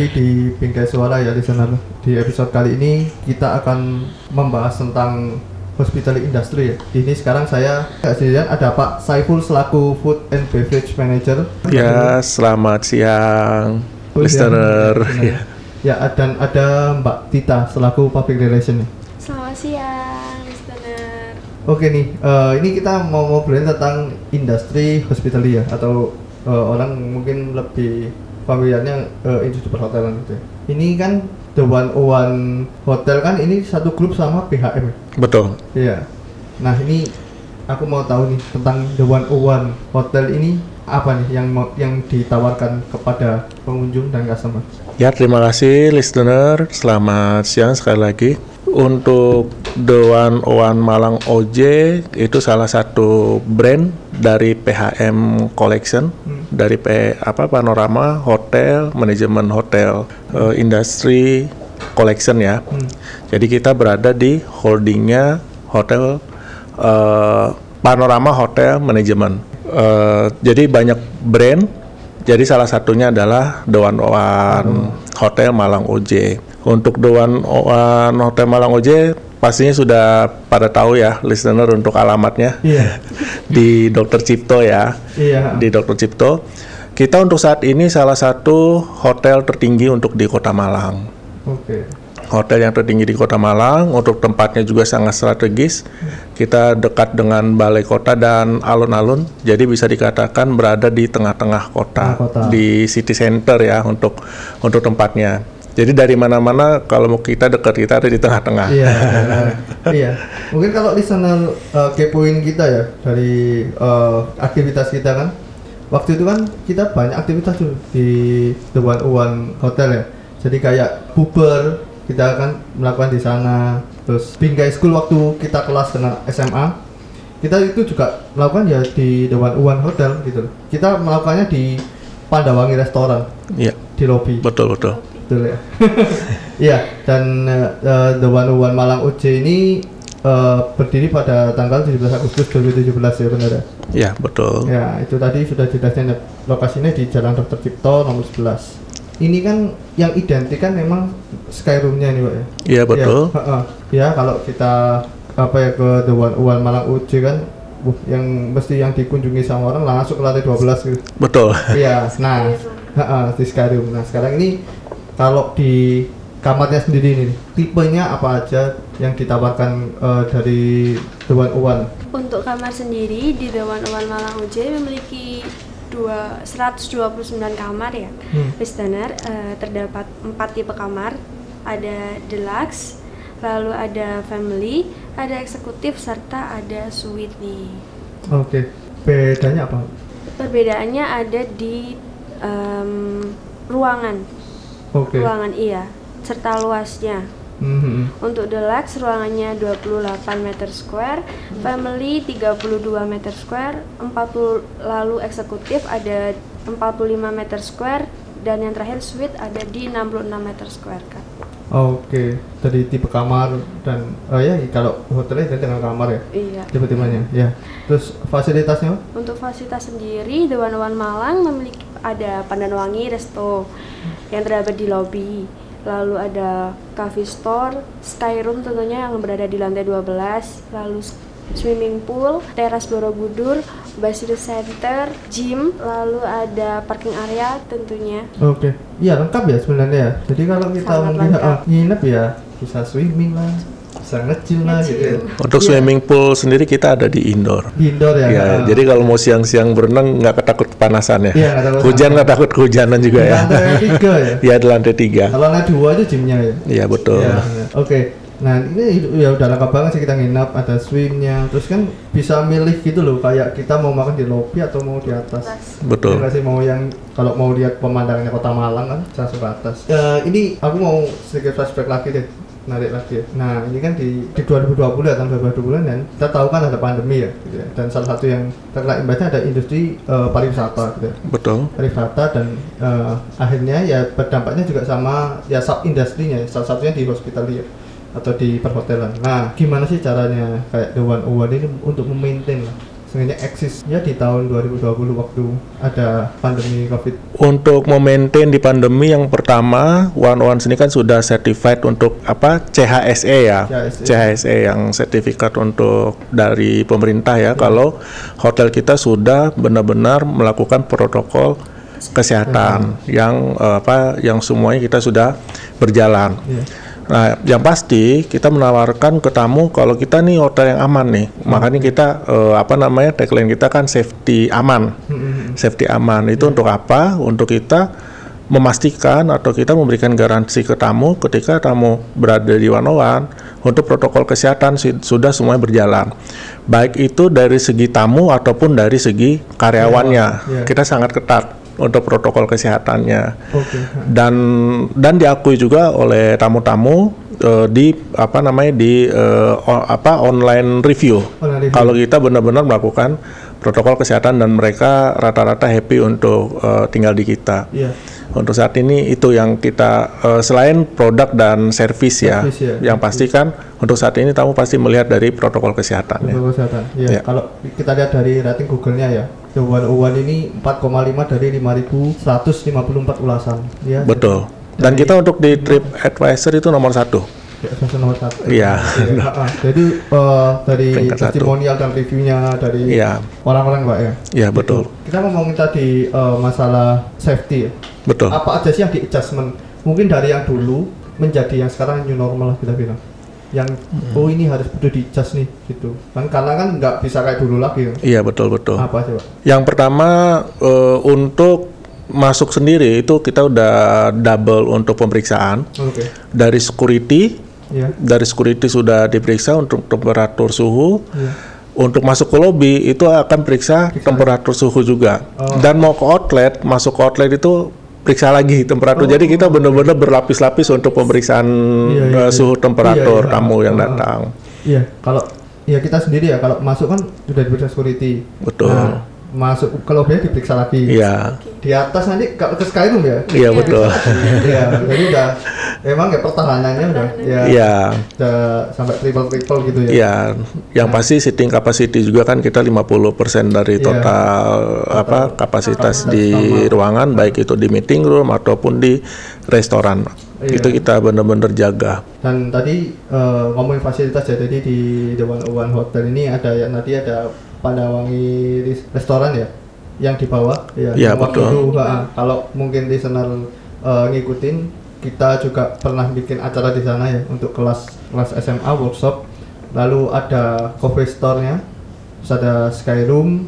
lagi di Bingkai Suara ya listener. Di episode kali ini kita akan membahas tentang hospitality industry ya. Ini sekarang saya nggak sendirian ada Pak Saiful selaku Food and Beverage Manager. Ya, selamat siang, Oh, listener. Ya. ya, dan ada Mbak Tita selaku Public Relation. Selamat siang, listener. Oke nih, eh, ini kita mau ngobrolin tentang industri hospitality ya, atau eh, orang mungkin lebih familiarnya eh, industri perhotelan gitu ya. Ini kan The One One Hotel kan ini satu grup sama PHM. ya? Betul. Iya. Nah ini aku mau tahu nih tentang The One One Hotel ini apa nih yang mau, yang ditawarkan kepada pengunjung dan customer? Ya, terima kasih listener. Selamat siang sekali lagi. Untuk The One One Malang OJ itu salah satu brand dari PHM Collection dari P, apa Panorama Hotel Manajemen Hotel eh, Industri Collection ya. Jadi kita berada di holdingnya Hotel eh, Panorama Hotel Manajemen. Eh, jadi banyak brand. Jadi salah satunya adalah The One One Hotel Malang OJ. Untuk The One One Hotel Malang OJ pastinya sudah pada tahu ya listener untuk alamatnya Iya. di Dr. Cipto ya Iya. di Dr. Cipto. Kita untuk saat ini salah satu hotel tertinggi untuk di Kota Malang. Oke. Hotel yang tertinggi di Kota Malang, untuk tempatnya juga sangat strategis. Kita dekat dengan balai kota dan alun-alun, jadi bisa dikatakan berada di tengah-tengah kota, Tengah kota. di city center ya untuk untuk tempatnya. Jadi dari mana-mana kalau mau kita dekat kita ada di tengah-tengah. Iya, iya. Mungkin kalau listener uh, kepoin kita ya dari uh, aktivitas kita kan, waktu itu kan kita banyak aktivitas tuh di The One One Hotel ya. Jadi kayak puber kita akan melakukan di sana. Terus Bingkai School waktu kita kelas dengan SMA, kita itu juga melakukan ya di The One One Hotel gitu. Kita melakukannya di Pandawangi Restoran Iya, di lobby. betul betul. Betul ya. Iya, dan eh, The One One Malang UJ ini eh, berdiri pada tanggal 17 Agustus 2017 ya benar ya. Ya betul. Ya, itu tadi sudah jelasnya lokasinya di Jalan Dr. Cipto nomor 11. Ini kan yang identik kan memang Skyroom-nya ini, Pak ya. Iya betul. Ya, heeh. ya kalau kita apa ya ke The One One Malang UJ kan uh, yang mesti yang dikunjungi sama orang langsung ke lantai 12 gitu. Betul. Iya, nah, heeh, di Skyrim. Nah, sekarang ini kalau di kamarnya sendiri ini, tipenya apa aja yang ditawarkan eh, dari The One One? Untuk kamar sendiri di Dewan One Malang UJ memiliki dua 129 kamar ya. Hmm. Listener eh, terdapat empat tipe kamar. Ada deluxe, lalu ada family, ada eksekutif serta ada suite nih. Oke, bedanya apa? Perbedaannya ada di em, ruangan, Oke. ruangan iya, serta luasnya. Mhm. Untuk deluxe ruangannya 28 meter square, family 32 meter square, 40 lalu eksekutif ada 45 meter square dan yang terakhir suite ada di 66 meter square kan. Oke, dari tipe kamar dan oh ya kalau hotelnya dengan kamar ya, Iya. tipe-tipenya. Ya. Terus fasilitasnya? Untuk fasilitas sendiri, The One One Malang memiliki ada Pandan Wangi Resto yang terdapat di lobby. Lalu ada Coffee Store, Skyroom tentunya yang berada di lantai 12, lalu swimming pool, teras Borobudur, Basir Center, gym, lalu ada parking area tentunya. Oke, iya lengkap ya sebenarnya ya. Jadi kalau kita Sangat mungkin lengkap. ah, nginep ya bisa swimming lah, bisa ngecil lah gitu. ya. Untuk Iya, swimming pool sendiri kita ada di indoor. di indoor ya. Ya, ah. jadi kalau mau siang-siang berenang nggak ketakut kepanasan ya. Iya, takut Hujan nggak takut kehujanan juga Di ya. lantai tiga ya. Ya di lantai tiga. Kalau lantai dua aja gymnya ya. Iya betul. Iya, benar. Oke. Nah ini ya udah lengkap banget sih kita nginap, ada swimnya, terus kan bisa milih gitu loh, kayak kita mau makan di lobby atau mau di atas. Betul. Ya sih mau yang kalau mau lihat pemandangannya kota Malang kan bisa langsung ke atas. Eh, ini aku mau sedikit flashback lagi deh, narik lagi ya. Nah ini kan di, di 2020 ya tahun 2020 dan kita tahu kan ada pandemi ya, gitu ya. Dan salah satu yang terkena imbasnya ada industri eh, pariwisata gitu ya Betul. pariwisata dan eh, akhirnya ya berdampaknya juga sama ya sub industrinya salah satunya di hospitality ya, atau di perhotelan. Nah, gimana sih caranya kayak The One One ini untuk memaintain lah sebenarnya eksis ya di tahun 2020 waktu ada pandemi COVID. Untuk memaintain di pandemi yang pertama, One One sini kan sudah certified untuk apa CHSE ya, CHSE. CHSE yang sertifikat untuk dari pemerintah ya. Kalau hotel kita sudah benar-benar melakukan protokol kesehatan yang eh, apa yang semuanya kita sudah berjalan. Iya. Nah, yang pasti kita menawarkan ke tamu kalau kita nih hotel yang aman nih, makanya kita eh, apa namanya tagline kita kan safety aman, Mm-mm. safety aman. Itu untuk apa? Untuk kita memastikan atau kita memberikan garansi ke tamu ketika tamu berada di Wanowan untuk protokol kesehatan sudah semuanya berjalan, baik itu dari segi tamu ataupun dari segi karyawannya, Iya. kita sangat ketat untuk protokol kesehatannya Oke. dan dan diakui juga oleh tamu-tamu eh, di apa namanya di eh, o- apa online review. Online review. Kalau kita benar-benar melakukan protokol kesehatan dan mereka rata-rata happy untuk eh, tinggal di kita. Iya. Untuk saat ini itu yang kita eh, selain produk dan servis ya, ya. yang pasti kan untuk saat ini tamu pasti melihat dari protokol kesehatannya. Protokol kesehatan. Iya. Iya. Kalau kita lihat dari rating Google-nya ya, The One One ini 4,5 dari 5.154 ulasan. Ya. Betul. Dan kita untuk di Trip Advisor itu nomor satu. Ya, nomor satu. Iya. Iya, ha-ha. Jadi eh, dari testimonial dan reviewnya dari Iya, orang-orang pak ya. iya betul, Kita ngomongin tadi eh, masalah safety. ya. betul. Apa aja sih yang di adjustment? Mungkin dari yang dulu menjadi yang sekarang new normal lah kita bilang. Yang Hmm. oh ini harus betul di adjust nih gitu. Kan karena kan nggak bisa kayak dulu lagi. Iya betul betul. Apa aja pak? Yang pertama eh, untuk masuk sendiri itu kita udah double untuk pemeriksaan Oke. dari security, Iya. dari security sudah diperiksa untuk temperatur suhu. Iya. Untuk masuk ke lobby itu akan periksa temperatur suhu juga. Oh. Dan mau ke outlet, masuk ke outlet itu periksa lagi temperatur. Jadi kita benar-benar berlapis-lapis untuk pemeriksaan Oh. Iya, iya, eh, iya. suhu temperatur Iya, iya. tamu yang Ah, ah. datang. Iya. Kalau ya kita sendiri ya kalau masuk kan sudah diperiksa security. Betul. Nah, masuk ke lobby diperiksa lagi. Iya, Di atas nanti kalau ke Skyroom ya. iya betul. Iya, jadi udah emang ya pertahanannya udah ya Iya. udah sampai triple triple gitu ya. Ya, yang pasti sitting capacity juga kan kita 50% dari Iya. total apa kapasitas kapasitas di ruangan baik itu di meeting room ataupun di restoran. Iya. Itu kita benar-benar jaga. Dan tadi eh, ngomongin fasilitas ya, jadi di The One One Hotel ini ada ya tadi ada Pandawangi res- restoran ya, yang di bawah ya. Iya, waktu betul. itu, ha, kalau mungkin listener eh, ngikutin, kita juga pernah bikin acara di sana ya untuk kelas kelas SMA workshop. Lalu ada coffee store-nya, terus ada Skyroom,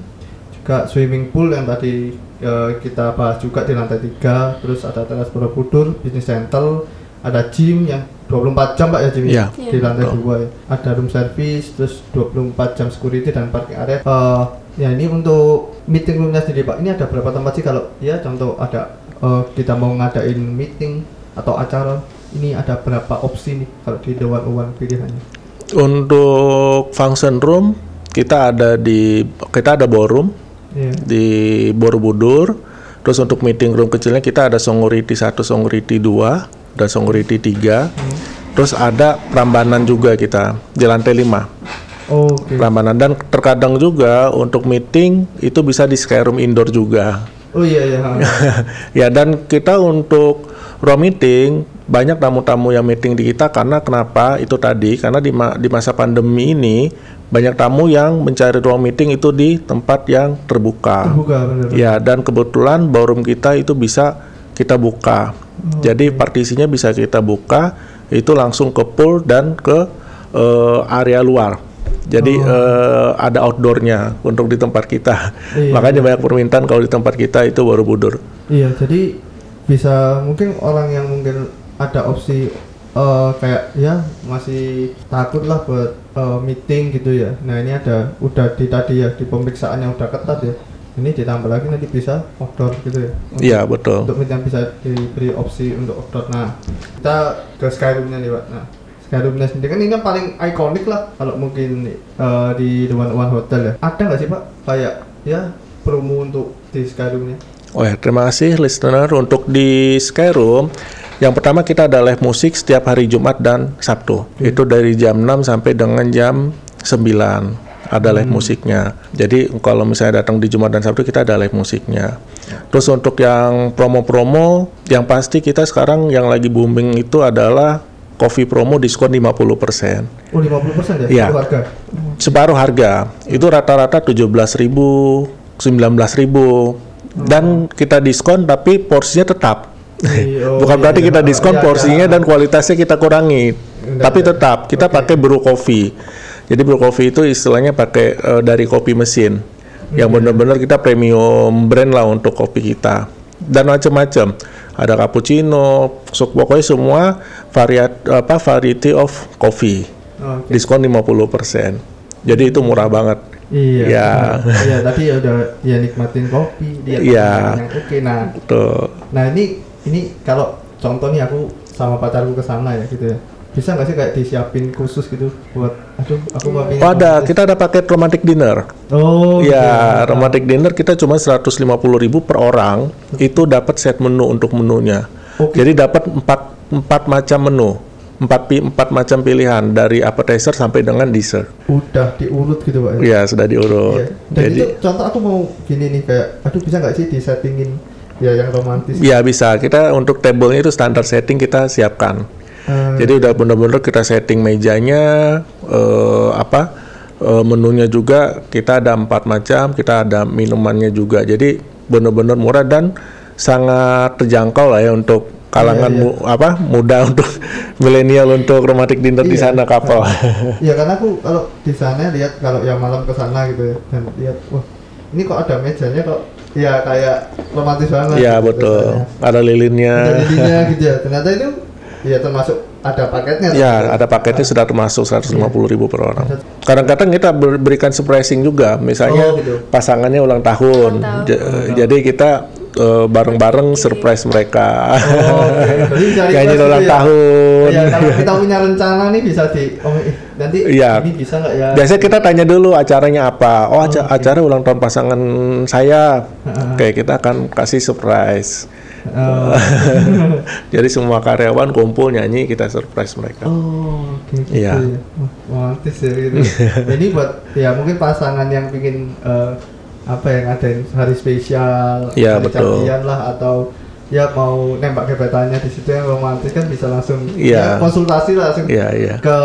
juga swimming pool yang tadi eh, kita bahas juga di lantai 3 terus ada teras Borobudur, business center, ada gym yang 24 jam Pak ya gym Iya. di lantai Betul. 2 ya. Ada room service, terus 24 jam security dan parking area. Eh, ya ini untuk meeting roomnya sendiri Pak, ini ada berapa tempat sih kalau ya contoh ada eh, kita mau ngadain meeting atau acara, ini ada berapa opsi nih kalau di One One pilihannya? Untuk function room kita ada di kita ada ballroom Iya. di Borobudur. Terus untuk meeting room kecilnya kita ada Songoriti 1, Songoriti 2, dan Songoriti 3. Terus ada Prambanan juga kita di lantai 5. Oke. Prambanan dan terkadang juga untuk meeting itu bisa di Skyroom indoor juga. Oh iya iya. ya dan kita untuk ruang meeting banyak tamu-tamu yang meeting di kita karena kenapa itu tadi karena di, ma- di masa pandemi ini banyak tamu yang mencari ruang meeting itu di tempat yang terbuka. Terbuka bener. Ya dan kebetulan ballroom kita itu bisa kita buka. Jadi partisinya bisa kita buka itu langsung ke pool dan ke eh, area luar. Jadi eh, ada outdoornya untuk di tempat kita. Iya, Makanya banyak permintaan kalau di tempat kita itu Borobudur. Iya, jadi bisa mungkin orang yang mungkin ada opsi eh, kayak ya masih takut lah buat eh, meeting gitu ya. Nah ini ada udah di tadi ya di pemeriksaan yang udah ketat ya. Ini ditambah lagi nanti bisa outdoor gitu ya. Iya betul. Untuk meeting bisa diberi opsi untuk outdoor. Nah kita ke Skyroomnya nih pak. Nah Skyroomnya sendiri kan ini kan paling ikonik lah kalau mungkin eh, di The One One Hotel ya. Ada nggak sih pak kayak ya promo untuk di Skyroomnya? Oh ya, terima kasih listener untuk di Skyroom. Yang pertama kita ada live musik setiap hari Jumat dan Sabtu. Itu dari jam 6 sampai dengan jam 9. ada live musiknya. Jadi kalau misalnya datang di Jumat dan Sabtu kita ada live musiknya. Terus untuk yang promo-promo, yang pasti kita sekarang yang lagi booming itu adalah coffee promo diskon 50%. Oh 50 persen ya? Iya. Harga. Separuh harga. Itu rata-rata 17.000, 19.000. Dan kita diskon tapi porsinya tetap. Iya, oh, Bukan iya, berarti iya. kita diskon Iya, porsinya iya. dan kualitasnya kita kurangi. Enggak, Tapi iya. tetap kita Oke. pakai brew coffee. Jadi brew coffee itu istilahnya pakai eh, dari kopi mesin. Yang Hmm. benar-benar kita premium brand lah untuk kopi kita. Dan macam-macam. Ada cappuccino, so, pokoknya semua variat apa variety of coffee. Oke. Diskon 50%. Jadi itu murah banget. Iya. Ya. Iya, tadi ya udah ya nikmatin kopi, dia Iya. yang oke. Nah, Tuh. nah ini ini kalau contoh nih aku sama pacarku ke sana ya gitu ya. Bisa nggak sih kayak disiapin khusus gitu buat aduh aku mau pengen Oh, ada, kita ada paket romantic dinner. Oh. Ya, romantic dinner kita cuma 150.000 per orang, itu dapat set menu untuk menunya. Oke. Jadi dapat empat empat macam menu, empat empat macam pilihan dari appetizer sampai dengan dessert. Udah diurut gitu, Pak. Ya, sudah diurut. Iya. Dan Jadi itu contoh aku mau gini nih kayak aduh bisa nggak sih disettingin ya yang romantis. ya bisa. Kita untuk table-nya itu standar setting kita siapkan. Eh, Jadi udah bener-bener kita setting mejanya, eh, apa eh, menunya juga kita ada empat macam, kita ada minumannya juga. Jadi bener-bener murah dan sangat terjangkau lah ya untuk kalangan Iya, iya. mu- apa muda untuk milenial untuk romantic dinner di Iya. sana kapal. Iya karena aku kalau di sana lihat kalau yang malam ke sana gitu ya dan lihat wah ini kok ada mejanya kok ya kayak romantis banget. ya gitu betul. Ada lilinnya. Ada lilinnya gitu ya. Ternyata itu ya termasuk ada paketnya. Ya, ada paketnya sudah termasuk 150.000 ribu per orang. Kadang-kadang kita ber- berikan surprising juga, misalnya Oh, gitu. pasangannya ulang tahun, Ulang tahun. Ja- jadi kita eh, bareng-bareng surprise mereka. Oh, Nyanyi request ulang gitu ya? tahun. Iya, kalau kita punya rencana nih bisa di oh eh, nanti Iya. ini bisa nggak ya? Biasanya kita tanya dulu acaranya apa. Oh, aca- oke. acara ulang tahun pasangan saya. Oke, kita akan kasih surprise. Oh, Jadi semua karyawan kumpul nyanyi, kita surprise mereka. oh, oke gitu Iya. ya. Wah, romantis ya gitu. ini buat ya mungkin pasangan yang bikin eh, apa yang ngadain hari spesial, Iya, hari betul. lah atau ya mau nembak gebetannya di situ yang romantis kan bisa langsung Iya. ya, konsultasi lah langsung Iya, iya. ke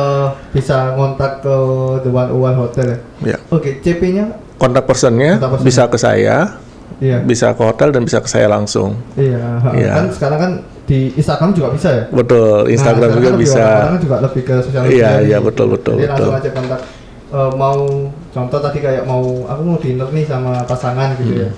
bisa ngontak ke The One One Hotel ya. Ya. Oke, CP-nya Kontak personnya Kontak person. bisa ke saya, iya. bisa ke hotel dan bisa ke saya langsung. Iya, Iya. kan sekarang kan di Instagram juga bisa ya. Betul, Instagram Nah, juga sekarang bisa. Orang kan juga lebih ke sosial media. Iya, iya, betul, betul, Jadi langsung betul. aja kontak. Eh, mau contoh tadi kayak mau aku mau dinner nih sama pasangan gitu ya.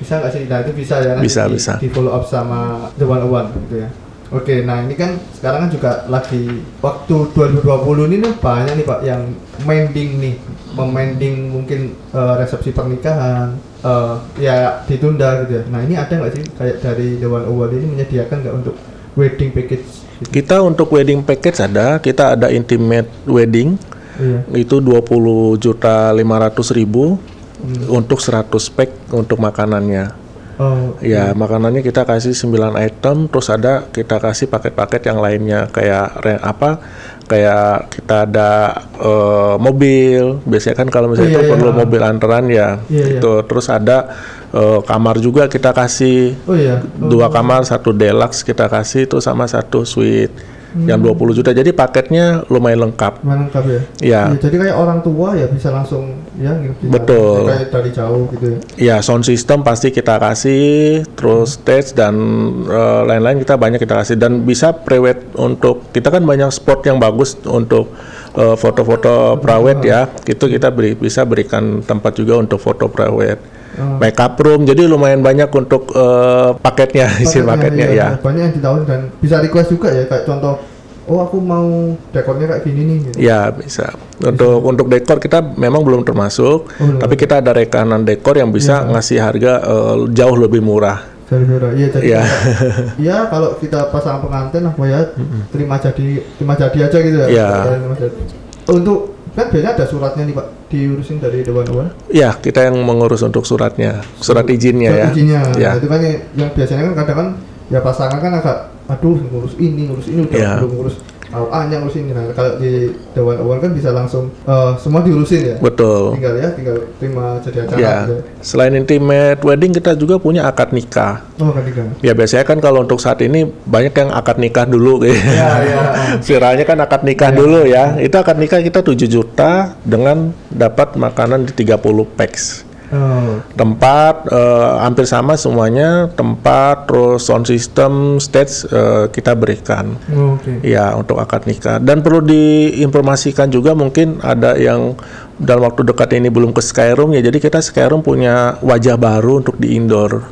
Bisa nggak sih? Nah itu bisa ya. nanti Hmm, Bisa, di, bisa. Di follow up sama the one on one gitu ya. Oke, nah ini kan sekarang kan juga lagi waktu 2020 ini nih banyak nih Pak yang mending nih, memending mungkin eh, resepsi pernikahan, eh, ya ditunda gitu ya. Nah ini ada nggak sih kayak dari on One ini menyediakan nggak untuk wedding package? Gitu? Kita untuk wedding package ada, kita ada intimate wedding Iya. itu 20 juta 500 ribu untuk 100 pack untuk makanannya. Oh, Ya, makanannya kita kasih 9 item, terus ada kita kasih paket-paket yang lainnya kayak re- apa? Kayak kita ada eh, mobil. Biasanya kan kalau misalnya Iya, itu iya. perlu mobil antaran ya. Iya, iya. Itu terus ada eh, kamar juga kita kasih oh iya. Oh, dua kamar, satu deluxe kita kasih itu sama satu suite yang 20 juta. Jadi paketnya lumayan lengkap. Mana lengkap ya? Ya. Iya, jadi kayak orang tua ya bisa langsung ya nginep sana. Betul. Kayak dari jauh gitu ya. Ya, sound system pasti kita kasih, terus stage dan eh, lain-lain kita banyak kita kasih dan bisa prewed untuk kita kan banyak spot yang bagus untuk eh, foto-foto private ya. Itu kita beri bisa berikan tempat juga untuk foto private. Oh. Makeup room, jadi lumayan banyak untuk eh, paketnya, isi paketnya iya, ya. Banyak yang ditawarin dan bisa request juga ya kayak contoh oh aku mau dekornya kayak gini nih gitu. Ya bisa. Untuk untuk dekor kita memang belum termasuk, Oh, belum. tapi kita ada rekanan dekor yang bisa ngasih harga eh, jauh lebih murah. Saudara, iya jadi Iya. kayak- Iya kalau kita pasang pengantin apa ya terima jadi terima jadi aja gitu ya. Iya. Jadi. Untuk kan biasanya ada suratnya nih Pak diurusin dari Dewan Dewan. Ya, kita yang mengurus untuk suratnya, surat izinnya ya. Surat izinnya. Ya. Nah, itu kan yang, biasanya kan kadang kan ya pasangan kan agak aduh ngurus ini ngurus ini udah Iya. belum ngurus ah yang urusin nah, kalau di Dewan Awan kan bisa langsung eh, semua diurusin ya Betul. tinggal ya tinggal terima jadi acara Ya, gitu. selain intimate wedding kita juga punya akad nikah. oh ketiga Ya biasanya kan kalau untuk saat ini banyak yang akad nikah dulu gitu. ya ya Viralnya kan akad nikah dulu ya. Itu akad nikah kita 7 juta dengan dapat makanan di 30 packs. Oh. Tempat eh, hampir sama semuanya, tempat terus sound system, stage eh, kita berikan. oh, oke. Ya untuk akad nikah. Dan perlu diinformasikan juga mungkin ada yang dalam waktu dekat ini belum ke Skyroom ya jadi kita Skyroom punya wajah baru untuk di indoor.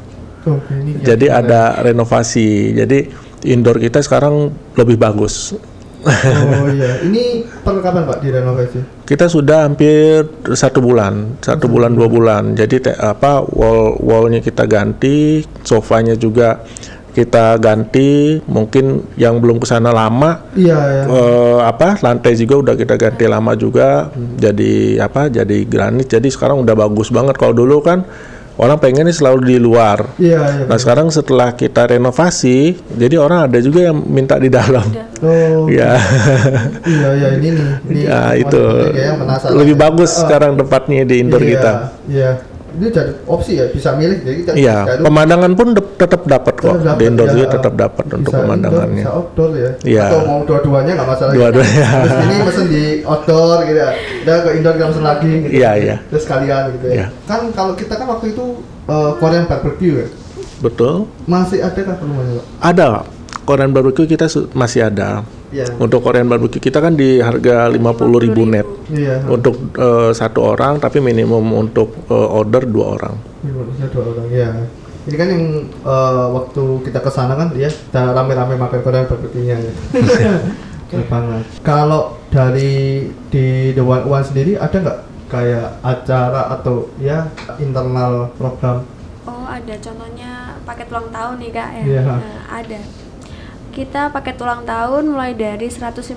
Oke. Ini ya, jadi ada renovasi. Jadi indoor kita sekarang lebih bagus oh iya. Ini perlu kapan pak direnovasi? Kita sudah hampir satu bulan satu bulan dua bulan. jadi te- apa wall wallnya kita ganti sofanya juga kita ganti. Mungkin yang belum ke sana lama iya ya eh, apa lantai juga udah kita ganti lama juga. Jadi apa jadi granit. Jadi sekarang udah bagus banget. Kalau dulu kan orang pengennya selalu di luar. Iya iya nah sekarang setelah kita renovasi jadi orang ada juga yang minta di dalam. Oh ya iya. Iya ini nih ini ya itu lebih ya. bagus Ah, sekarang tempatnya di indoor iya, kita. iya ini jadi opsi ya bisa milih jadi kita Iya, bisa- pemandangan pun de- tetap dapat kok. Tetap dapat, Di indoor ya. juga tetap dapat untuk pemandangannya. indoor, bisa outdoor ya Iya. atau mau dua-duanya nggak masalah Dua-duanya. terus ini pesen di outdoor gitu ya udah ke indoor kita pesen lagi gitu Iya, iya. terus sekalian gitu ya Iya. kan kalau kita kan waktu itu eh, Korean barbecue ya Betul. masih ada kan rumahnya pak Ada. Korean barbecue kita masih ada. iya Untuk Korean barbecue kita kan di harga 50.000 net iya untuk eh, satu orang, tapi minimum untuk eh, order dua orang. Indonesia dua orang ya ini kan yang eh, waktu kita ke sana kan ya kita rame-rame makan Korean barbecue-nya ya. Banget. Kalau dari di The One One sendiri ada nggak kayak acara atau ya internal program? Oh ada contohnya paket ulang tahun nih kak ya. Iya. Nah, ada. Kita paket ulang tahun mulai dari 150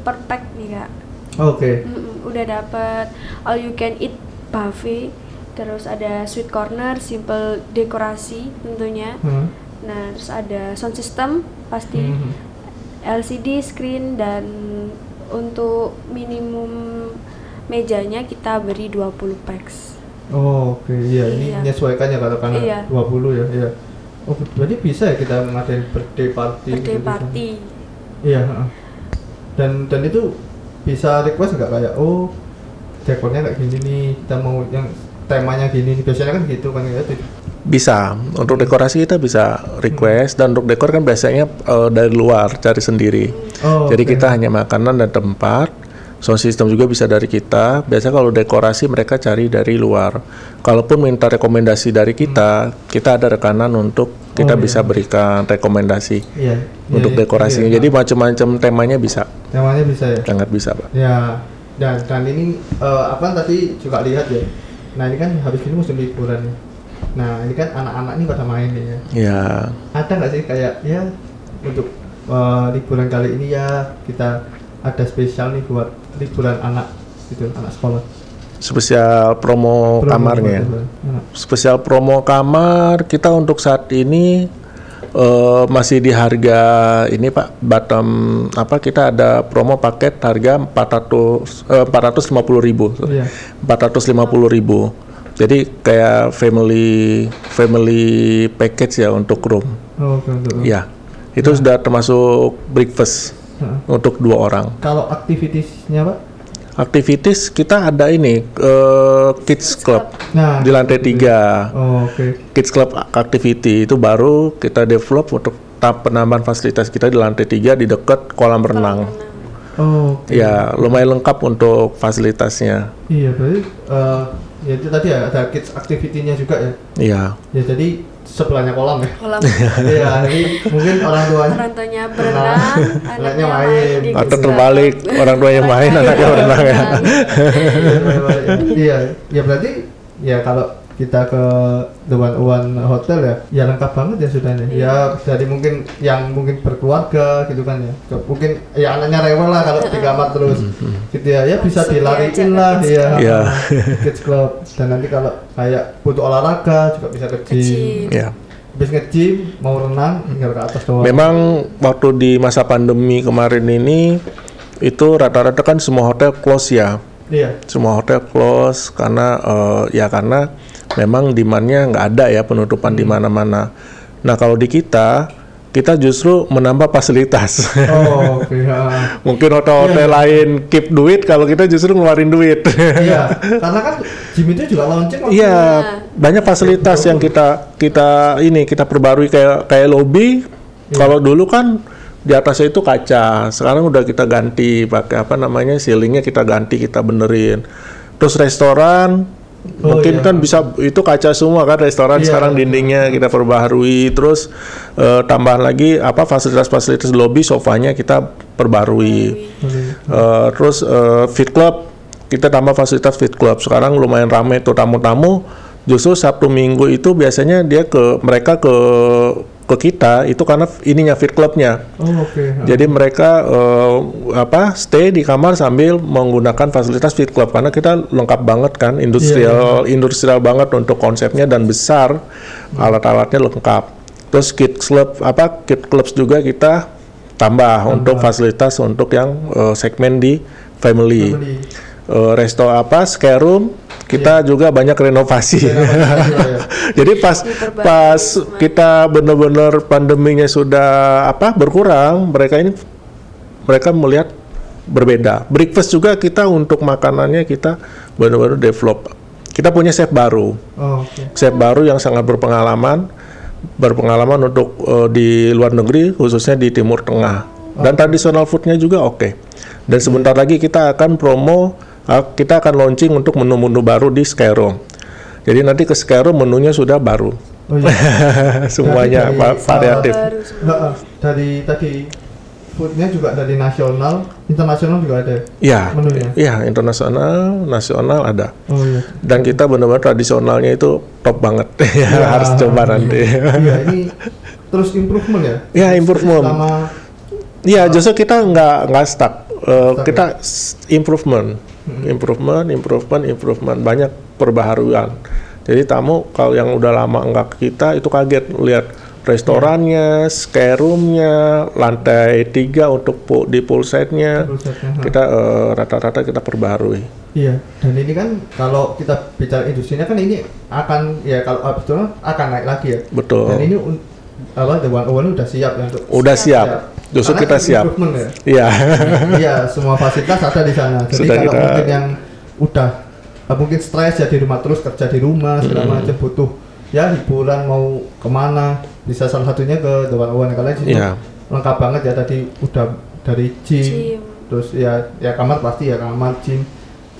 per pack nih kak. Oke. Mm-mm, udah dapet all you can eat buffet, terus ada sweet corner, simple dekorasi tentunya. Hmm. Nah terus ada sound system pasti Mhm. LCD screen dan untuk minimum mejanya kita beri 20 packs. Oh, oke. Iya, ini Iya. menyesuaikan ya kalau karena Iya. 20 ya. Iya. Oh, berarti bisa ya kita ngadain birthday party Birthday gitu, bisa? party. Iya, heeh. Dan dan itu bisa request nggak kayak oh dekornya kayak gini nih, kita mau yang temanya gini nih. Biasanya kan gitu kan ya. Bisa, untuk dekorasi kita bisa request dan untuk dekor kan biasanya eh, dari luar cari sendiri. Oh, Jadi oke. kita hanya makanan dan tempat. Sound system juga bisa dari kita. Biasa kalau dekorasi mereka cari dari luar. Kalaupun minta rekomendasi dari kita, kita ada rekanan untuk kita Oh, iya. bisa berikan rekomendasi Iya. untuk iya, dekorasinya. iya. Jadi macam-macam temanya bisa, temanya bisa ya. sangat bisa, Pak. Ya. Dan dan ini eh, apa tadi juga lihat ya. Nah, ini kan habis ini musim liburan. Nah, ini kan anak-anak ini pada main ya. Ya, ada nggak sih kayak ya untuk uh, liburan kali ini ya kita ada spesial nih buat liburan anak gitu anak sekolah. Spesial promo, Promo kamarnya. liburan anak. Spesial promo kamar kita untuk saat ini eh, masih di harga ini Pak bottom apa kita ada promo paket harga 400 eh, 450 ribu. Iya. 450 ribu. Jadi kayak family family package ya untuk room. Oh, oke untuk ya itu sudah termasuk breakfast Heeh. untuk dua orang. Kalau aktivitiesnya pak aktivitas kita ada ini eh, kids club. nah di lantai tiga. Oh, oke. Kids Club Activity itu baru kita develop untuk ta- penambahan fasilitas kita di lantai tiga di dekat kolam renang. oh, oke. Ya, lumayan lengkap untuk fasilitasnya. iya berarti uh, ya itu tadi ya ada kids activity-nya juga ya? Iya. ya jadi sebelahnya kolam ya Kolam iya jadi mungkin orang tuanya orang tuanya berenang, Anaknya anaknya main. main. Atau terbalik, orang tuanya main, anaknya berenang ya. Iya, iya ya berarti ya kalau kita ke The One One Hotel ya ya lengkap banget ya sudahnya ya dari mungkin yang mungkin berkeluarga gitu kan ya Ke- mungkin ya anaknya rewel lah kalau di kamar terus gitu ya ya bisa dilariin lah ya. Iya. kids club dan nanti kalau kayak butuh olahraga juga bisa ke gym. Ya. habis nge-gym mau renang tinggal ke atas doang. Memang waktu di masa pandemi kemarin ini itu rata-rata kan semua hotel close ya. Iya. Semua hotel close karena eh, ya karena memang demand-nya nggak ada ya penutupan di mana-mana. Nah kalau di kita kita justru menambah fasilitas. Oh, oke. ya. Mungkin hotel-hotel lain keep duit kalau kita justru ngeluarin duit. Iya, karena kan gym itu juga launching Iya, banyak fasilitas yang kita kita ini kita perbarui kayak kayak lobby. Kalau dulu kan di atasnya itu kaca, sekarang udah kita ganti pakai apa namanya ceilingnya kita ganti kita benerin. Terus restoran Oh, mungkin iya. kan bisa itu kaca semua kan restoran Iya, sekarang dindingnya kita perbaharui. Terus eh, tambahan lagi apa fasilitas-fasilitas lobby sofanya kita perbarui Eh, terus eh, fit club kita tambah fasilitas fit club. Sekarang lumayan ramai tuh tamu-tamu. Justru Sabtu Minggu itu biasanya dia ke mereka ke ke kita itu karena ininya fit clubnya Oh, oke. jadi mereka eh, apa stay di kamar sambil menggunakan fasilitas fit club karena kita lengkap banget kan industrial industrial banget untuk konsepnya dan besar alat-alatnya lengkap. Terus kids club apa kids clubs juga kita tambah untuk fasilitas untuk yang eh, segmen di family. Family. Eh, resto apa scare room kita juga banyak renovasi. Iya, iya. Jadi pas pas kita benar-benar pandeminya sudah apa berkurang, mereka ini mereka melihat berbeda. Breakfast juga kita untuk makanannya kita benar-benar develop. Kita punya chef baru, Oh, oke. chef baru yang sangat berpengalaman, berpengalaman untuk eh, di luar negeri khususnya di Timur Tengah. Dan tradisional foodnya juga oke. Dan sebentar lagi kita akan promo, kita akan launching untuk menu-menu baru di Skyroom. Jadi nanti ke Skyroom menunya sudah baru. Oh, iya. Semuanya Dari- va- variatif. baru semua. Heeh. dari tadi foodnya juga dari nasional, internasional juga ada. Iya, Menunya? iya internasional, nasional ada. Oh iya. Dan kita benar-benar tradisionalnya itu top banget. ya, Iya. harus coba nanti. Iya, ini terus improvement ya? Iya, improvement. Sama Iya, justru kita nggak nggak stuck. Eh, kita improvement, improvement, improvement, improvement. Banyak perbaharuan. Jadi tamu kalau yang udah lama nggak ke kita itu kaget lihat restorannya, scare room-nya, lantai tiga untuk pu- di pool side-nya. Pusatnya, ha. Kita eh, rata-rata kita perbaharui. Iya, dan ini kan kalau kita bicara industrinya kan ini akan ya kalau itu akan naik lagi ya. Betul. Dan ini apa The One One udah siap ya untuk Udah siap. Justru kita kan siap. ya. Iya. Iya, semua fasilitas ada di sana. Jadi Sudah kalau kita- mungkin yang udah mungkin stres ya di rumah terus kerja di rumah segala macam butuh ya hiburan mau ke mana bisa salah satunya ke The One One situ Iya. lengkap banget ya tadi udah dari gym, Gym. terus ya ya kamar pasti ya kamar gym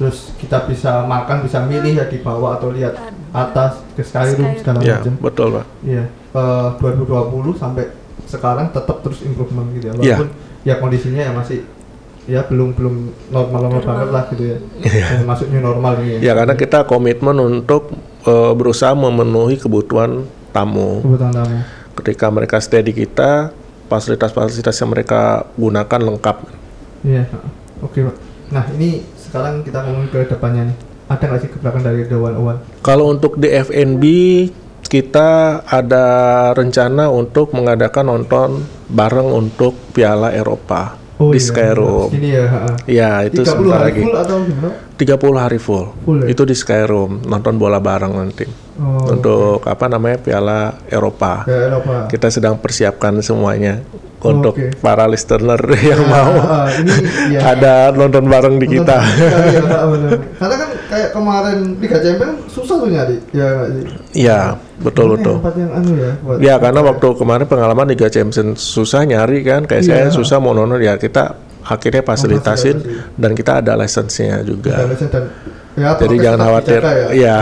terus kita bisa makan bisa milih ya di bawah atau lihat atas ke sky room Sky segala Iya, macam betul, Pak. Iya, eh, 2020 sampai sekarang tetap terus improvement gitu ya. Iya. Walaupun ya kondisinya ya masih ya belum belum normal normal banget lah gitu ya. Dan masuk new normal ini Ya karena kita komitmen untuk eh, berusaha memenuhi kebutuhan tamu. kebutuhan tamu. Ketika mereka stay di kita, fasilitas-fasilitas yang mereka gunakan lengkap. Iya. Oke, Pak. Nah, ini sekarang kita ngomong ke depannya nih. Ada nggak sih ke belakang dari The One One? Kalau untuk di FNB kita ada rencana untuk mengadakan nonton bareng untuk Piala Eropa di Skyroom. Ini ya. Ya, itu 30 sebentar hari lagi. full atau gimana? 30 hari full. Full ya? Itu di Skyroom, nonton bola bareng nanti. Oh, untuk apa namanya Piala Eropa. ke Eropa. Kita sedang persiapkan semuanya untuk Oke. para listener yang Ah, mau ah, ini ya. ada nonton bareng di kita. Iya. Karena kan kayak kemarin Liga Champions susah tuh nyari. Ya? Iya, betul betul. Tempat yang anu ya. buat- Ya karena waktu kemarin pengalaman Liga Champions susah nyari kan, kayak saya Iya. susah mau nonton ya kita akhirnya fasilitasin Memfasilitasi. dan kita ada lisensinya juga. dan ya, Jadi jangan khawatir. ya. Iya.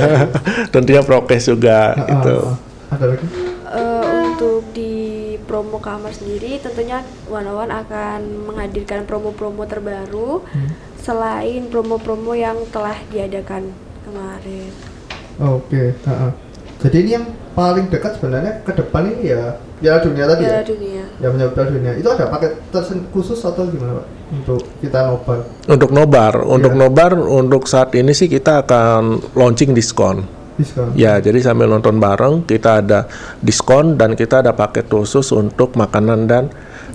Tentunya prokes juga Ah, gitu. ah, ah. Ada lagi? Eh, untuk di promo kamar sendiri tentunya One One akan menghadirkan promo-promo terbaru Hmm. selain promo-promo yang telah diadakan kemarin. Oke. ah. Jadi ini yang paling dekat sebenarnya ke depan ini ya Piala Dunia tadi Piala ya. dunia. Ya punya Piala Dunia. Itu ada paket tersen khusus atau gimana Pak? Untuk kita nobar. Untuk nobar, untuk Iya. nobar untuk saat ini sih kita akan launching diskon. diskon. Ya, jadi sambil nonton bareng kita ada diskon dan kita ada paket khusus untuk makanan dan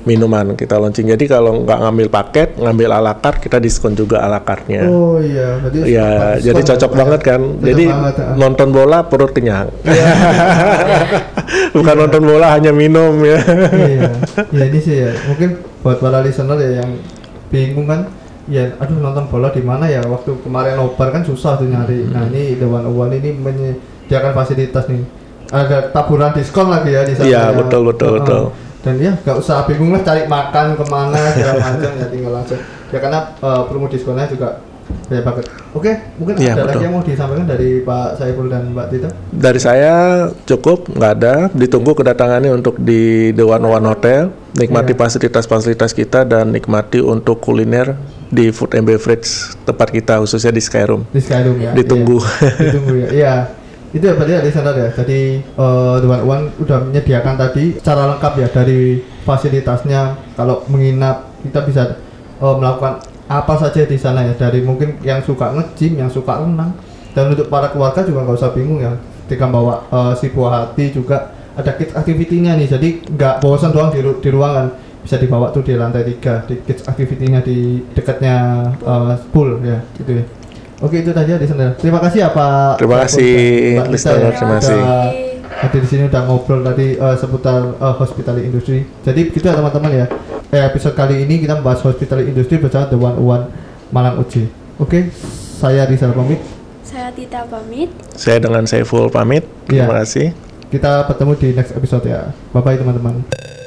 minuman kita launching. Jadi kalau nggak ngambil paket, ngambil ala carte, kita diskon juga ala carte-nya. Oh iya, berarti Ya, diskon jadi ya, cocok banget ya? kan. Cocok jadi banget, ah. nonton bola perut kenyang. Bukan nonton bola hanya minum ya. iya, ya ini sih ya. Mungkin buat para listener ya yang bingung kan, ya aduh nonton bola di mana ya? Waktu kemarin nobar kan susah tuh nyari. Nah ini The One One ini menyediakan fasilitas nih. Ada taburan diskon lagi ya di sana. Iya, ya. betul, betul, Heeh. betul. Dan ya nggak usah bingung lah cari makan ke mana segala macam ya tinggal langsung. Ya karena eh, promo diskonnya juga banyak banget. Oke, mungkin Iya, ada lagi betul. yang mau disampaikan dari Pak Saiful dan Mbak Tita? Dari saya cukup, nggak ada. Ditunggu kedatangannya untuk di The One One Hotel. Nikmati Iya. fasilitas-fasilitas kita dan nikmati untuk kuliner di Food and Beverage tempat kita khususnya di Skyroom. di Skyroom ya. Ditunggu. Iya. Ditunggu ya. Iya. Itu ya berarti ya listener ya. Jadi eh Dewan Uan udah menyediakan tadi secara lengkap ya dari fasilitasnya. Kalau menginap kita bisa eh, melakukan apa saja di sana ya. Dari mungkin yang suka nge-gym, yang suka renang. Dan untuk para keluarga juga nggak usah bingung ya. Ketika bawa eh, si buah hati juga ada kids activity-nya nih. Jadi nggak bosan doang di, di ruangan. Bisa dibawa tuh di lantai tiga di kids activity-nya di dekatnya eh, pool ya gitu ya Oke itu tadi ya listener. Terima kasih ya Pak. Terima kasih, Mbak Tita listener. ya, Terima kasih. Hadir di sini udah ngobrol tadi eh, seputar eh, hospitality industry. Jadi gitu ya teman-teman ya. Eh, episode kali ini kita membahas hospitality industry bersama The One One Malang UJ. Oke, saya Rizal pamit. Saya Tita pamit. Saya dengan Saiful pamit. Iya. Terima kasih. Kita bertemu di next episode ya. Bye bye teman-teman.